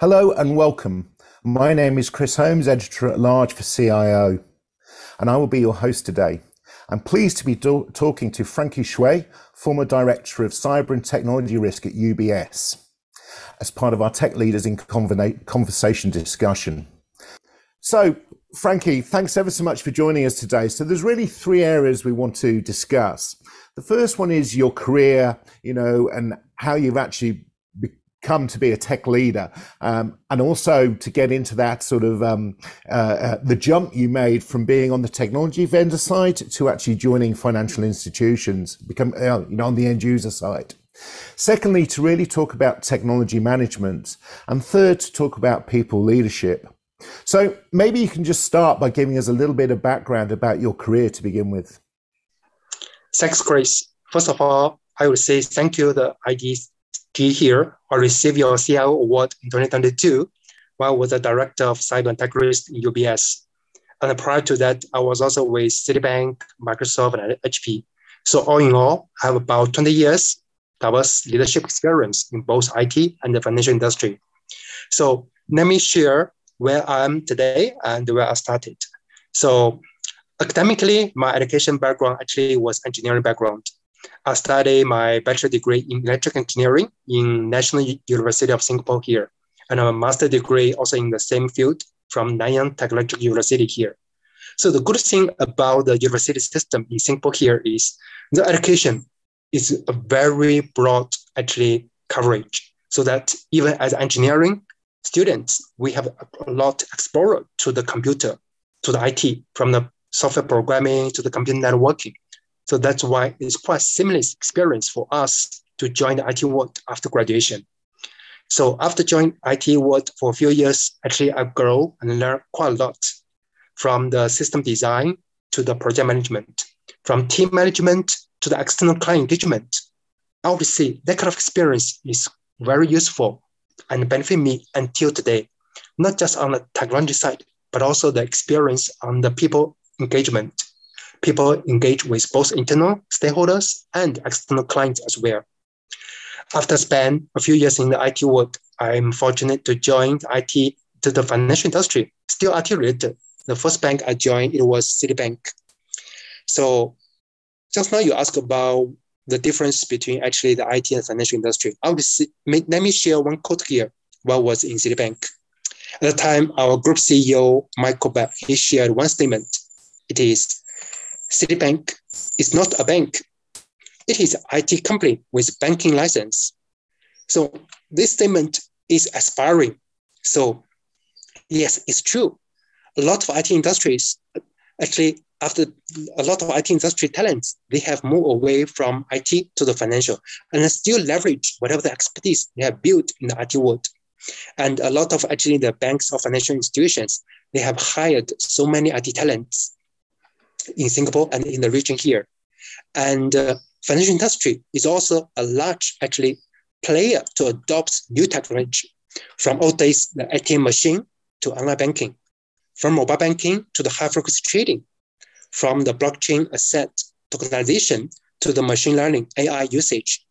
Hello and welcome. My name is Chris Holmes, editor at large for CIO, and I will be your host today. I'm pleased to be do- talking to Frankie Shuai, former director of cyber and technology risk at UBS, as part of our tech leaders in conversation discussion. So, Frankie, thanks ever so much for joining us today. So, there's really three areas we want to discuss. The first one is your career, you know, and how you've actually come to be a tech leader. Um, and also to get into that sort of um, uh, uh, the jump you made from being on the technology vendor side to actually joining financial institutions become uh, you know on the end user side. Secondly to really talk about technology management. And third to talk about people leadership. So maybe you can just start by giving us a little bit of background about your career to begin with. Thanks chris. First of all I would say thank you the IDs here, I received your CIO award in 2022 while was the director of cyber and tech risk in UBS. And prior to that, I was also with Citibank, Microsoft, and HP. So all in all, I have about 20 years diverse leadership experience in both IT and the financial industry. So let me share where I am today and where I started. So academically, my education background actually was engineering background. I studied my bachelor degree in electrical engineering in National University of Singapore here, and a master degree also in the same field from Nanyang Technological University here. So the good thing about the university system in Singapore here is the education is a very broad actually coverage, so that even as engineering students, we have a lot exposure to the computer, to the IT, from the software programming to the computer networking. So that's why it's quite seamless experience for us to join the IT world after graduation. So after joining IT world for a few years, actually I grow and learn quite a lot from the system design to the project management, from team management to the external client engagement. Obviously, that kind of experience is very useful and benefit me until today, not just on the technology side, but also the experience on the people engagement people engage with both internal stakeholders and external clients as well. After spending a few years in the IT world, I'm fortunate to join IT to the financial industry, still IT related. The first bank I joined, it was Citibank. So just now you asked about the difference between actually the IT and financial industry. I would see, let me share one quote here what was in Citibank. At the time, our group CEO, Michael Beck, he shared one statement. It is, Citibank is not a bank. It is an IT company with banking license. So this statement is aspiring. So yes, it's true. A lot of IT industries, actually, after a lot of IT industry talents, they have moved away from IT to the financial and still leverage whatever the expertise they have built in the IT world. And a lot of actually the banks or financial institutions, they have hired so many IT talents in Singapore and in the region here. And uh, financial industry is also a large actually player to adopt new technology from old days, the ATM machine to online banking, from mobile banking to the high frequency trading, from the blockchain asset tokenization to the machine learning AI usage.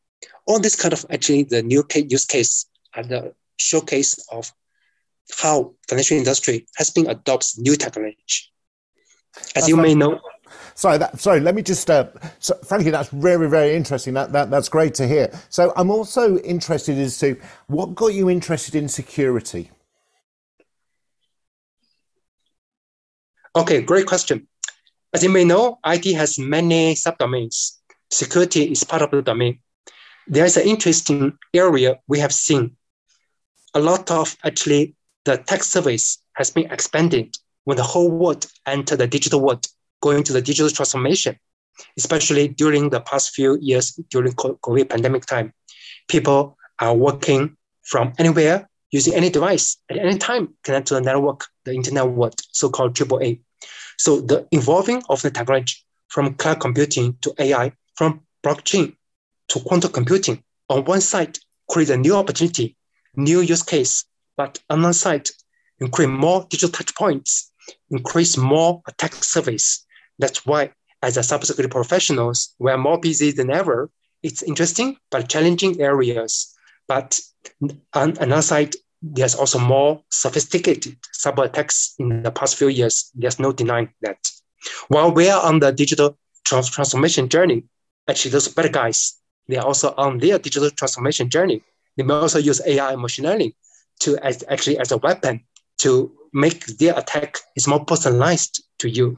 All this kind of actually the new use case and the showcase of how financial industry has been adopts new technology. As that's you may know. Sorry, that, sorry. Let me just, uh, so, Frankie, that's very, very interesting. That, that that's great to hear. So, I'm also interested as to what got you interested in security. Okay, great question. As you may know, IT has many subdomains. Security is part of the domain. There is an interesting area we have seen. A lot of actually the tech service has been expanded when the whole world entered the digital world, going to the digital transformation, especially during the past few years during COVID pandemic time. People are working from anywhere using any device at any time connect to the network, the internet world, so-called AAA. So the evolving of the technology from cloud computing to AI, from blockchain to quantum computing on one side create a new opportunity, new use case, but on another side, create more digital touch points increase more attack surface. That's why, as a cybersecurity professionals, we are more busy than ever. It's interesting but challenging areas. But on another side, there's also more sophisticated cyber attacks in the past few years. There's no denying that. While we are on the digital trans- transformation journey, actually those bad guys, they are also on their digital transformation journey. They may also use AI and machine learning to as, actually as a weapon to make their attack is more personalized to you.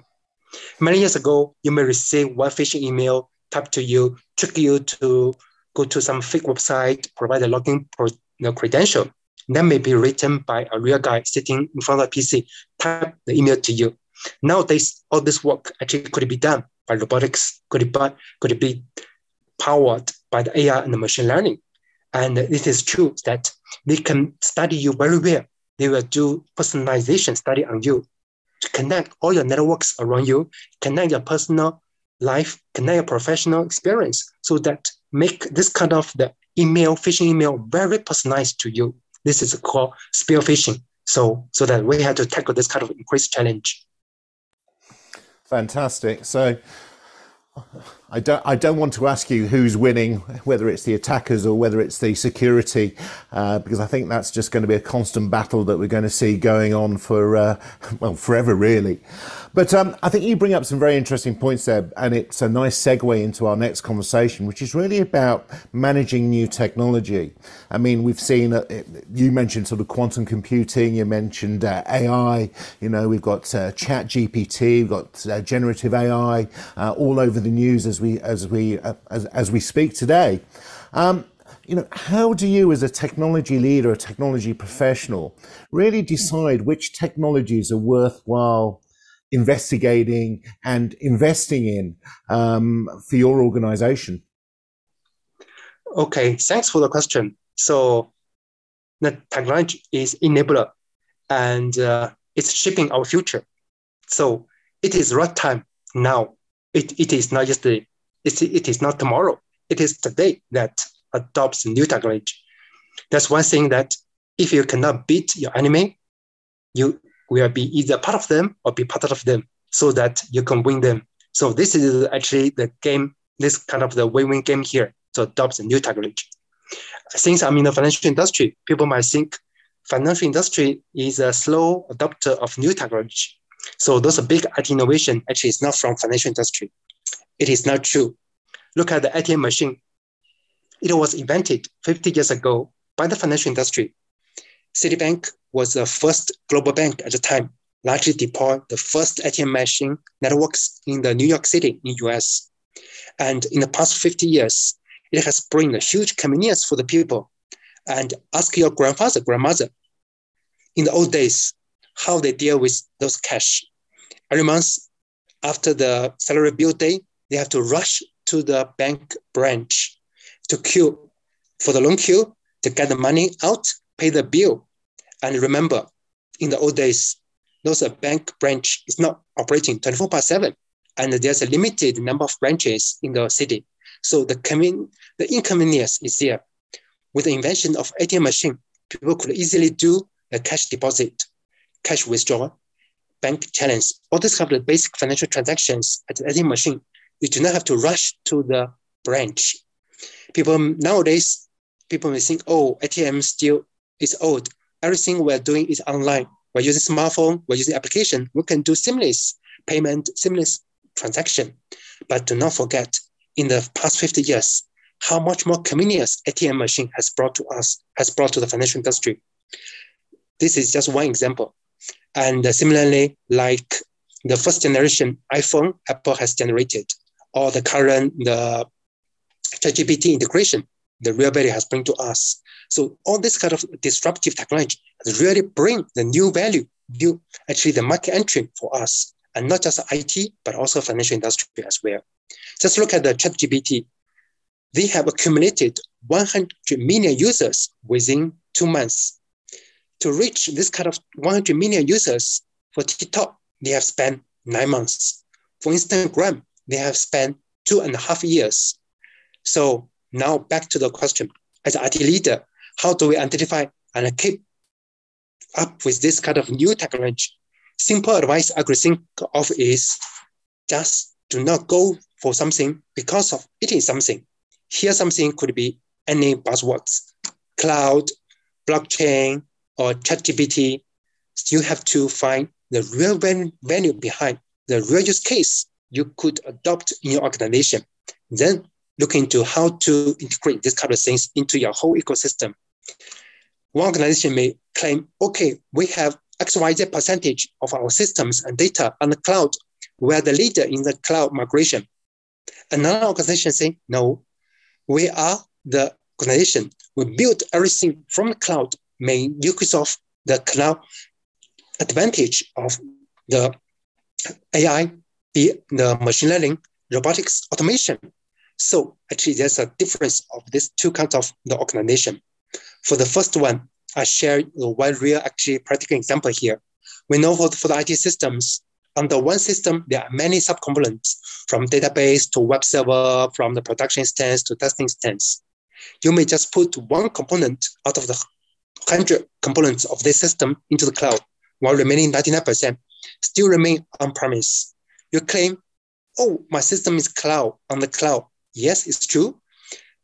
Many years ago, you may receive one phishing email typed to you, trick you to go to some fake website, provide a login pro, you know, credential. That may be written by a real guy sitting in front of a PC, type the email to you. Nowadays, all this work actually could be done by robotics, could it be, could it be powered by the AI and the machine learning. And it is true that they can study you very well. They will do personalization study on you to connect all your networks around you, connect your personal life, connect your professional experience so that make this kind of the email, phishing email very personalized to you. This is called spear phishing. So, so that we have to tackle this kind of increased challenge. Fantastic. So I don't, I don't want to ask you who's winning, whether it's the attackers or whether it's the security, uh, because I think that's just going to be a constant battle that we're going to see going on for, uh, well, forever, really. But um, I think you bring up some very interesting points there, and it's a nice segue into our next conversation, which is really about managing new technology. I mean, we've seen, uh, you mentioned sort of quantum computing, you mentioned uh, AI, you know, we've got uh, Chat GPT, we've got uh, generative AI uh, all over the news as we, as we, uh, as, as we speak today. Um, you know, how do you, as a technology leader, a technology professional, really decide which technologies are worthwhile investigating and investing in um, for your organization? Okay, thanks for the question. So, the technology is enabler and uh, it's shaping our future. So, it is right time now. It, it is not yesterday. It's, it is not tomorrow. It is today that adopts new technology. That's one thing that if you cannot beat your enemy, you will be either part of them or be part of them so that you can win them. So this is actually the game, this kind of the win-win game here to adopt the new technology. Since I'm in the financial industry, people might think financial industry is a slow adopter of new technology. So those are big IT innovation actually is not from financial industry. It is not true. Look at the ATM machine. It was invented 50 years ago by the financial industry. Citibank was the first global bank at the time, largely deployed the first ATM machine networks in the New York City in US. And in the past 50 years, it has brought a huge convenience for the people. And ask your grandfather, grandmother, in the old days, how they deal with those cash. Every month after the salary bill day, they have to rush to the bank branch to queue for the long queue to get the money out, pay the bill. And remember, in the old days, those a bank branch is not operating 24 by 7 and there's a limited number of branches in the city. So the, conven- the inconvenience is there. With the invention of ATM machine, people could easily do a cash deposit, cash withdrawal, bank challenge, all these kind of basic financial transactions at the ATM machine. You do not have to rush to the branch. People nowadays, people may think, oh, ATM still is old. Everything we're doing is online. We're using smartphone, we're using application, we can do seamless payment, seamless transaction. But do not forget, in the past 50 years, how much more convenience ATM machine has brought to us, has brought to the financial industry. This is just one example. And similarly, like the first generation iPhone Apple has generated, or the current the ChatGPT integration, the real value has bring to us. So all this kind of disruptive technology has really bring the new value, new actually the market entry for us, and not just IT, but also financial industry as well. Just look at the ChatGPT. They have accumulated 100 million users within two months. To reach this kind of 100 million users for TikTok, they have spent nine months. For Instagram, they have spent two and a half years. So now back to the question. As IT leader, how do we identify and keep up with this kind of new technology? Simple advice I could think of is just do not go for something because of it is something. Here something could be any buzzwords, cloud, blockchain, or ChatGPT, you have to find the real value behind the real use case you could adopt in your organization. Then look into how to integrate this kind of things into your whole ecosystem. One organization may claim, okay, we have XYZ percentage of our systems and data on the cloud. We are the leader in the cloud migration. Another organization saying, no, we are the organization. We build everything from the cloud, may use of the cloud advantage of the AI, the, the machine learning, robotics, automation. So actually there's a difference of these two kinds of the organization. For the first one, I share one real actually practical example here. We know for, for the IT systems, under one system, there are many subcomponents from database to web server, from the production instance to testing instance. You may just put one component out of the 100 components of this system into the cloud, while remaining 99% still remain on-premise. You claim, oh, my system is cloud on the cloud. Yes, it's true.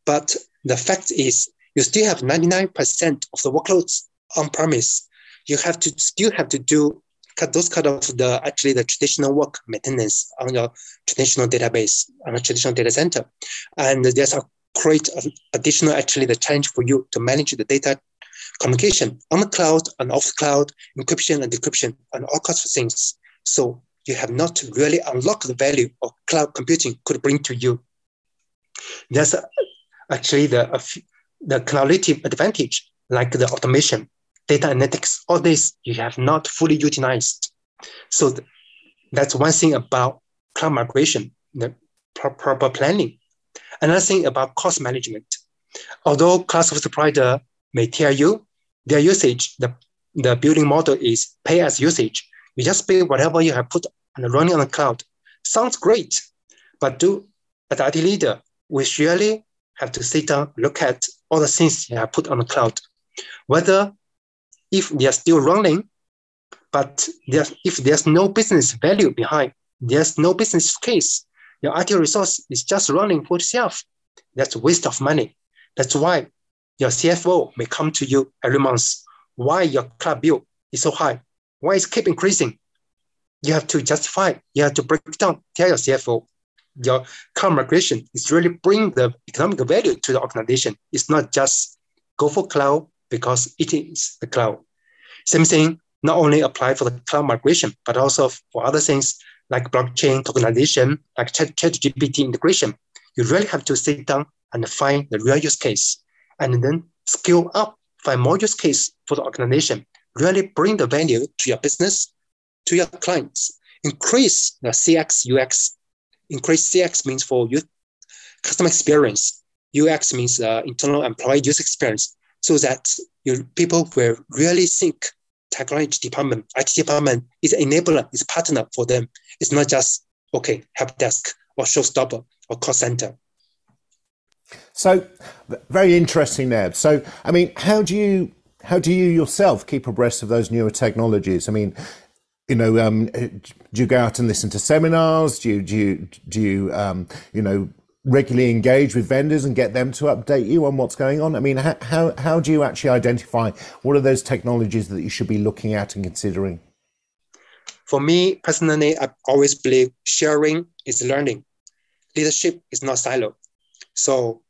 But the fact is you still have 99% of the workloads on premise. You have to still have to do those kind of the actually the traditional work maintenance on your traditional database on a traditional data center. And there's a great additional actually the challenge for you to manage the data communication on the cloud and off the cloud, encryption and decryption, and all kinds of things. So you have not really unlocked the value of cloud computing could bring to you. There's actually the the cloud-native advantage, like the automation, data analytics, all this you have not fully utilized. So th- that's one thing about cloud migration, the pro- proper planning. Another thing about cost management. Although cloud service provider may tell you their usage, the, the building model is pay as usage. You just pay whatever you have put and running on the cloud. Sounds great, but do as IT leader, we surely have to sit down, look at all the things you have put on the cloud, whether if they are still running, but there's, if there's no business value behind, there's no business case, your IT resource is just running for itself. That's a waste of money. That's why your CFO may come to you every month. Why your cloud bill is so high? Why is keep increasing? You have to justify. You have to break down. Tell your CFO your cloud migration is really bring the economic value to the organization. It's not just go for cloud because it is the cloud. Same thing, not only apply for the cloud migration, but also for other things like blockchain tokenization, like chat, chat GPT integration. You really have to sit down and find the real use case and then scale up, find more use case for the organization, really bring the value to your business, to your clients, increase the CX, UX increase CX means for you, customer experience. UX means uh, internal employee user experience, so that your people will really think technology department, IT department is an enabler, is partner for them. It's not just okay, help desk or showstopper or call center. So very interesting there. So I mean, how do you how do you yourself keep abreast of those newer technologies? I mean, you know, um, do you go out and listen to seminars? Do you, do you, do you, um, you know, regularly engage with vendors and get them to update you on what's going on? I mean, how, how, how do you actually identify what are those technologies that you should be looking at and considering? For me personally, I always believe sharing is learning. Leadership is not silo. So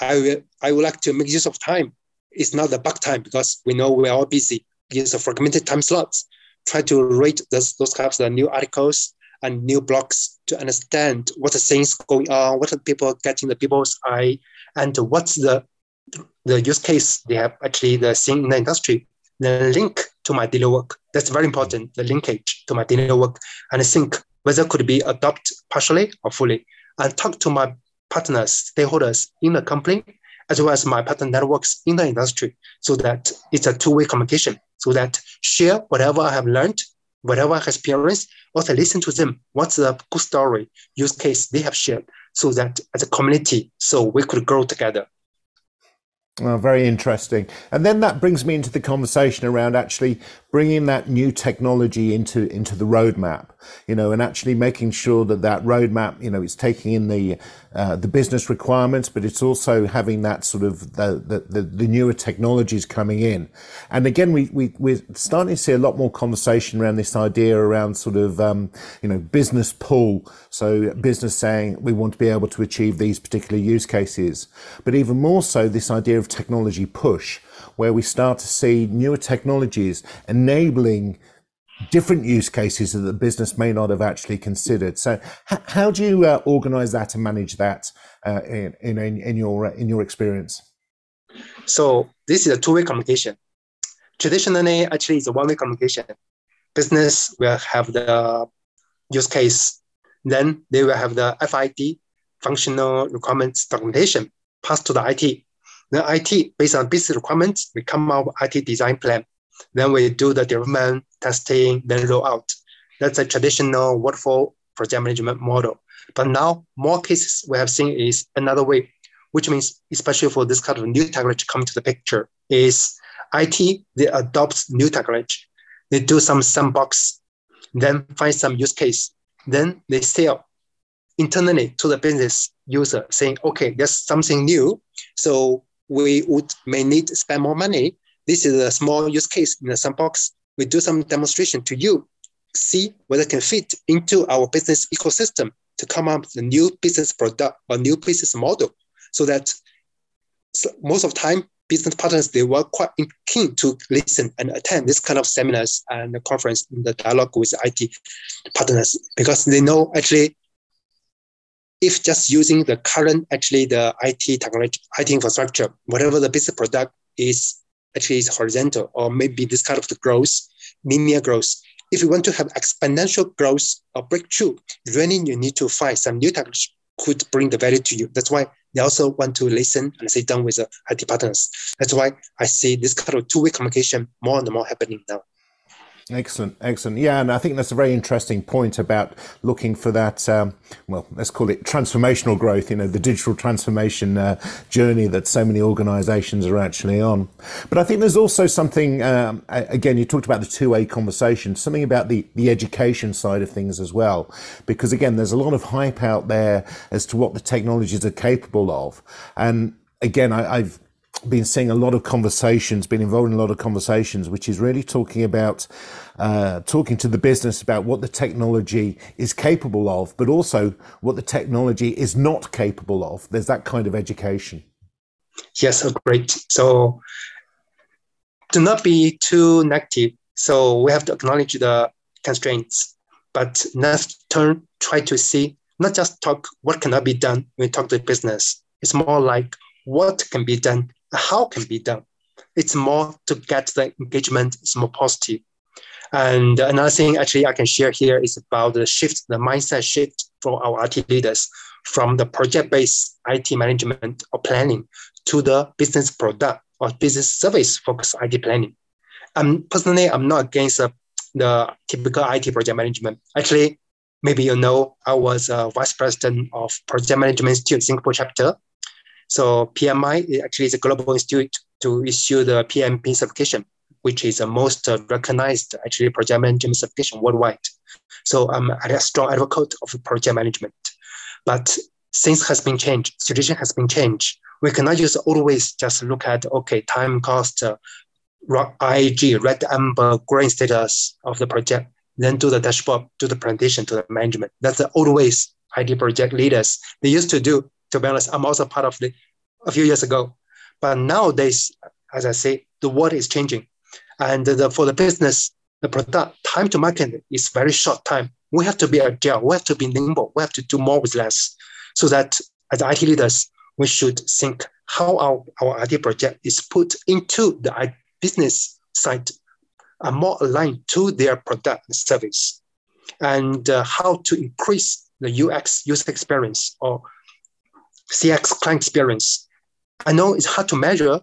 I will, I would like to make use of time. It's not the back time because we know we're all busy. Use of fragmented time slots try to read those, those types of new articles and new blogs to understand what the things going on, what are people getting the people's eye, and what's the the use case they have actually the thing in the industry, the link to my daily work. That's very important, the linkage to my daily work. And think whether could be adopted partially or fully. And talk to my partners, stakeholders in the company, as well as my partner networks in the industry, so that it's a two-way communication so that share whatever I have learned, whatever I have experienced, also listen to them. What's the good story, use case they have shared, so that as a community, so we could grow together. Oh, very interesting. And then that brings me into the conversation around actually bringing that new technology into into the roadmap, you know, and actually making sure that that roadmap, you know, is taking in the uh, the business requirements, but it's also having that sort of the, the, the, newer technologies coming in. And again, we, we, we're starting to see a lot more conversation around this idea around sort of, um, you know, business pull. So business saying we want to be able to achieve these particular use cases, but even more so this idea of technology push, where we start to see newer technologies enabling different use cases that the business may not have actually considered. So, h- how do you uh, organize that and manage that uh, in, in, in your in your experience? So this is a two-way communication. Traditionally, actually, it's a one-way communication. Business will have the use case, then they will have the FID, functional requirements documentation, passed to the IT. The IT, based on business requirements, we come up with IT design plan then we do the development, testing, then roll out. That's a traditional waterfall project management model. But now more cases we have seen is another way, which means especially for this kind of new technology coming to the picture is IT, they adopt new technology. They do some sandbox, then find some use case. Then they sell internally to the business user saying, okay, there's something new. So we would may need to spend more money this is a small use case in the sandbox. We do some demonstration to you, see whether it can fit into our business ecosystem to come up with a new business product or new business model so that most of the time business partners they were quite keen to listen and attend this kind of seminars and conference in the dialogue with IT partners because they know actually if just using the current actually the IT technology IT infrastructure whatever the business product is actually is horizontal or maybe this kind of the growth, linear growth. If you want to have exponential growth or breakthrough, really you need to find some new technology could bring the value to you. That's why they also want to listen and sit down with the IT partners. That's why I see this kind of two-way communication more and more happening now. Excellent, excellent. Yeah, and I think that's a very interesting point about looking for that. Um, well, let's call it transformational growth. You know, the digital transformation uh, journey that so many organisations are actually on. But I think there's also something. Um, again, you talked about the two-way conversation. Something about the the education side of things as well, because again, there's a lot of hype out there as to what the technologies are capable of, and again, I, I've been seeing a lot of conversations, been involved in a lot of conversations, which is really talking about uh, talking to the business about what the technology is capable of, but also what the technology is not capable of. There's that kind of education. Yes, great. So do not be too negative. So we have to acknowledge the constraints, but let's turn try to see not just talk what cannot be done when we talk to business. It's more like what can be done how can be done. It's more to get the engagement, it's more positive. And another thing actually I can share here is about the shift, the mindset shift for our IT leaders from the project-based IT management or planning to the business product or business service focused IT planning. Um, personally, I'm not against uh, the typical IT project management. Actually, maybe you know, I was a vice president of project management institute Singapore chapter so PMI actually is a global institute to issue the PMP certification, which is the most recognized actually project management certification worldwide. So I'm a strong advocate of project management. But things has been changed, situation has been changed. We cannot just always just look at, okay, time cost, uh, IAG, red, amber, green status of the project, then do the dashboard, do the presentation to the management. That's the old ways IT project leaders, they used to do to be honest, I'm also part of the a few years ago. But nowadays, as I say, the world is changing. And the, for the business, the product time to market is very short time. We have to be agile. We have to be nimble. We have to do more with less. So that as IT leaders, we should think how our, our IT project is put into the business side are more aligned to their product and service and uh, how to increase the UX user experience or CX client experience. I know it's hard to measure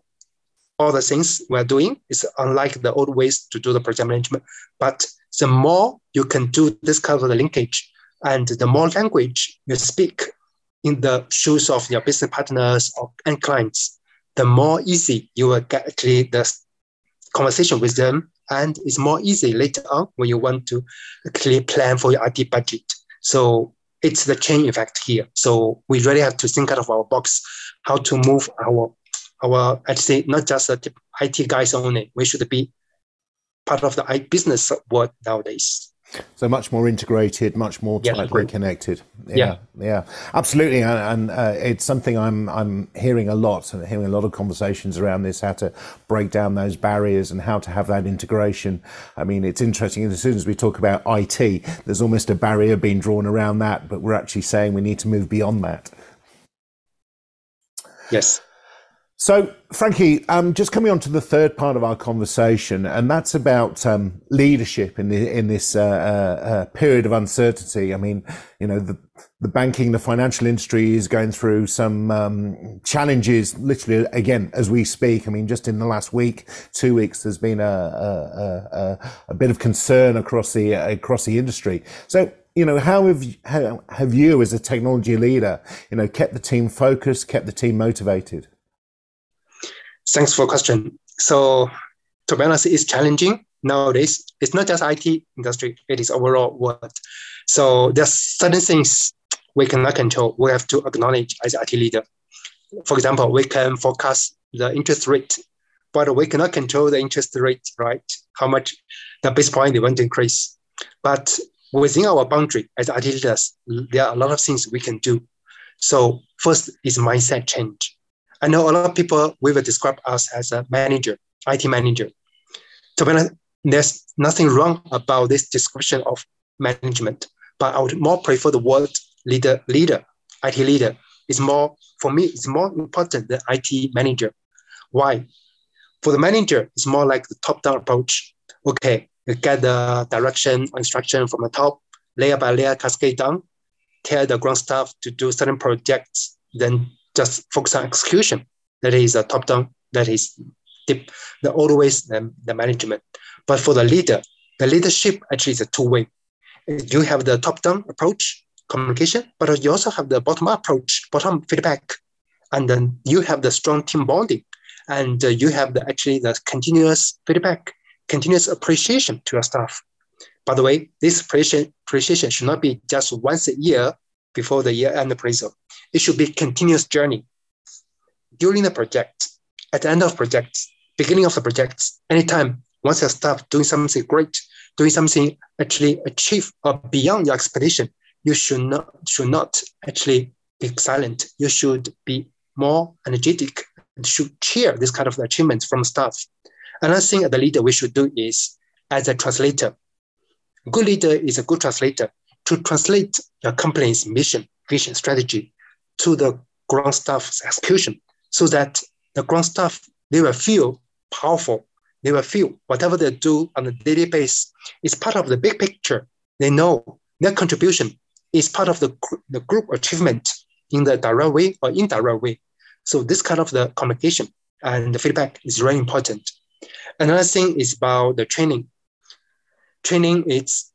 all the things we're doing. It's unlike the old ways to do the project management. But the more you can do this kind of the linkage and the more language you speak in the shoes of your business partners or, and clients, the more easy you will get actually the conversation with them and it's more easy later on when you want to actually plan for your IT budget. So it's the chain effect here. So we really have to think out of our box how to move our our I'd say not just the IT guys only. We should be part of the business world nowadays. So much more integrated, much more tightly connected. Yeah, yeah, yeah, absolutely. And, and uh, it's something I'm I'm hearing a lot, and hearing a lot of conversations around this, how to break down those barriers and how to have that integration. I mean, it's interesting. As soon as we talk about IT, there's almost a barrier being drawn around that, but we're actually saying we need to move beyond that. Yes. So, Frankie, um, just coming on to the third part of our conversation, and that's about um, leadership in, the, in this uh, uh, uh, period of uncertainty. I mean, you know, the, the banking, the financial industry is going through some um, challenges, literally, again, as we speak. I mean, just in the last week, two weeks, there's been a, a, a, a bit of concern across the across the industry. So, you know, how have how have you, as a technology leader, you know, kept the team focused, kept the team motivated? Thanks for question. So to balance is challenging nowadays. It's not just IT industry, it is overall world. So there's certain things we cannot control. We have to acknowledge as IT leader. For example, we can forecast the interest rate, but we cannot control the interest rate, right? How much the base point they want to increase. But within our boundary as IT leaders, there are a lot of things we can do. So first is mindset change. I know a lot of people we will describe us as a manager, IT manager. So be honest, there's nothing wrong about this description of management, but I would more prefer the word leader, leader, IT leader. It's more, for me, it's more important than IT manager. Why? For the manager, it's more like the top-down approach. Okay, you get the direction, or instruction from the top, layer by layer, cascade down, tell the ground staff to do certain projects, then just focus on execution. That is a top down. That is the, the always the, the management. But for the leader, the leadership actually is a two way. You have the top down approach, communication, but you also have the bottom up approach, bottom feedback, and then you have the strong team bonding, and uh, you have the actually the continuous feedback, continuous appreciation to your staff. By the way, this appreciation should not be just once a year before the year end appraisal. It should be continuous journey. During the project, at the end of projects, beginning of the projects, anytime once you start doing something great, doing something actually achieve or beyond your expectation, you should not should not actually be silent. You should be more energetic and should cheer this kind of achievements from staff. Another thing as a leader we should do is as a translator. Good leader is a good translator to translate your company's mission, vision, strategy to the ground staff's execution so that the ground staff, they will feel powerful. They will feel whatever they do on a daily basis is part of the big picture. They know their contribution is part of the, the group achievement in the direct way or indirect way. So this kind of the communication and the feedback is very important. Another thing is about the training. Training is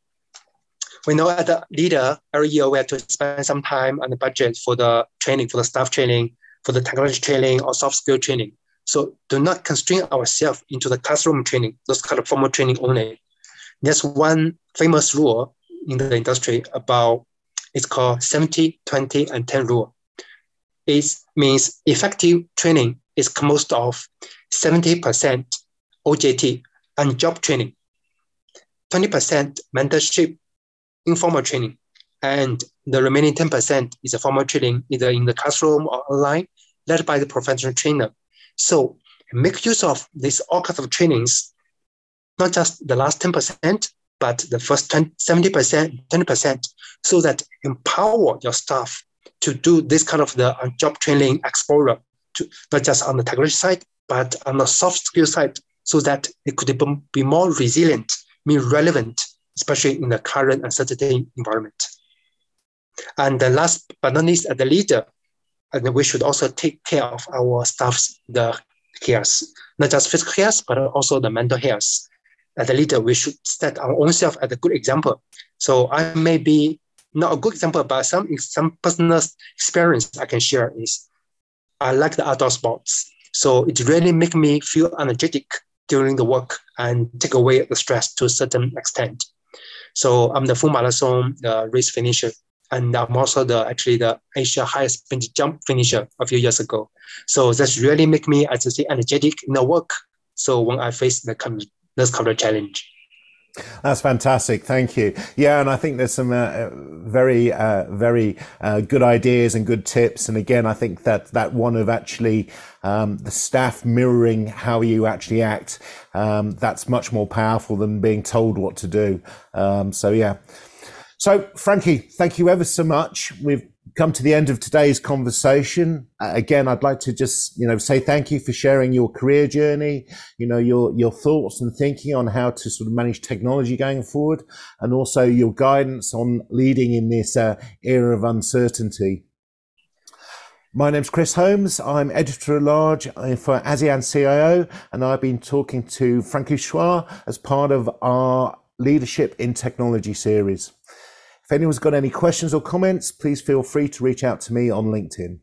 we know as a leader, every year we have to spend some time on the budget for the training, for the staff training, for the technology training or soft skill training. So do not constrain ourselves into the classroom training, those kind of formal training only. There's one famous rule in the industry about, it's called 70, 20, and 10 rule. It means effective training is composed of 70% OJT and job training, 20% mentorship informal training. And the remaining 10% is a formal training, either in the classroom or online, led by the professional trainer. So make use of these all kinds of trainings, not just the last 10%, but the first 20, 70%, 20%, so that empower your staff to do this kind of the uh, job training explorer, to, not just on the technology side, but on the soft skill side, so that it could be more resilient, be relevant especially in the current uncertain environment. And the last but not least, as the leader, and we should also take care of our staff's the cares, not just physical health, but also the mental health. As a leader, we should set our own self as a good example. So I may be not a good example, but some some personal experience I can share is I like the outdoor sports. So it really make me feel energetic during the work and take away the stress to a certain extent. So I'm the full marathon uh, race finisher, and I'm also the actually the Asia highest jump finisher a few years ago. So that's really make me, I say, energetic in the work. So when I face the kind of challenge. That's fantastic. Thank you. Yeah, and I think there's some uh, very, uh, very uh, good ideas and good tips. And again, I think that that one of actually um, the staff mirroring how you actually act, um, that's much more powerful than being told what to do. Um, so yeah. So Frankie, thank you ever so much. We've come to the end of today's conversation. Uh, again, I'd like to just, you know, say thank you for sharing your career journey, you know, your, your thoughts and thinking on how to sort of manage technology going forward and also your guidance on leading in this uh, era of uncertainty. My name's Chris Holmes. I'm editor at large uh, for ASEAN CIO, and I've been talking to Frankie Chua as part of our Leadership in Technology series. If anyone's got any questions or comments, please feel free to reach out to me on LinkedIn.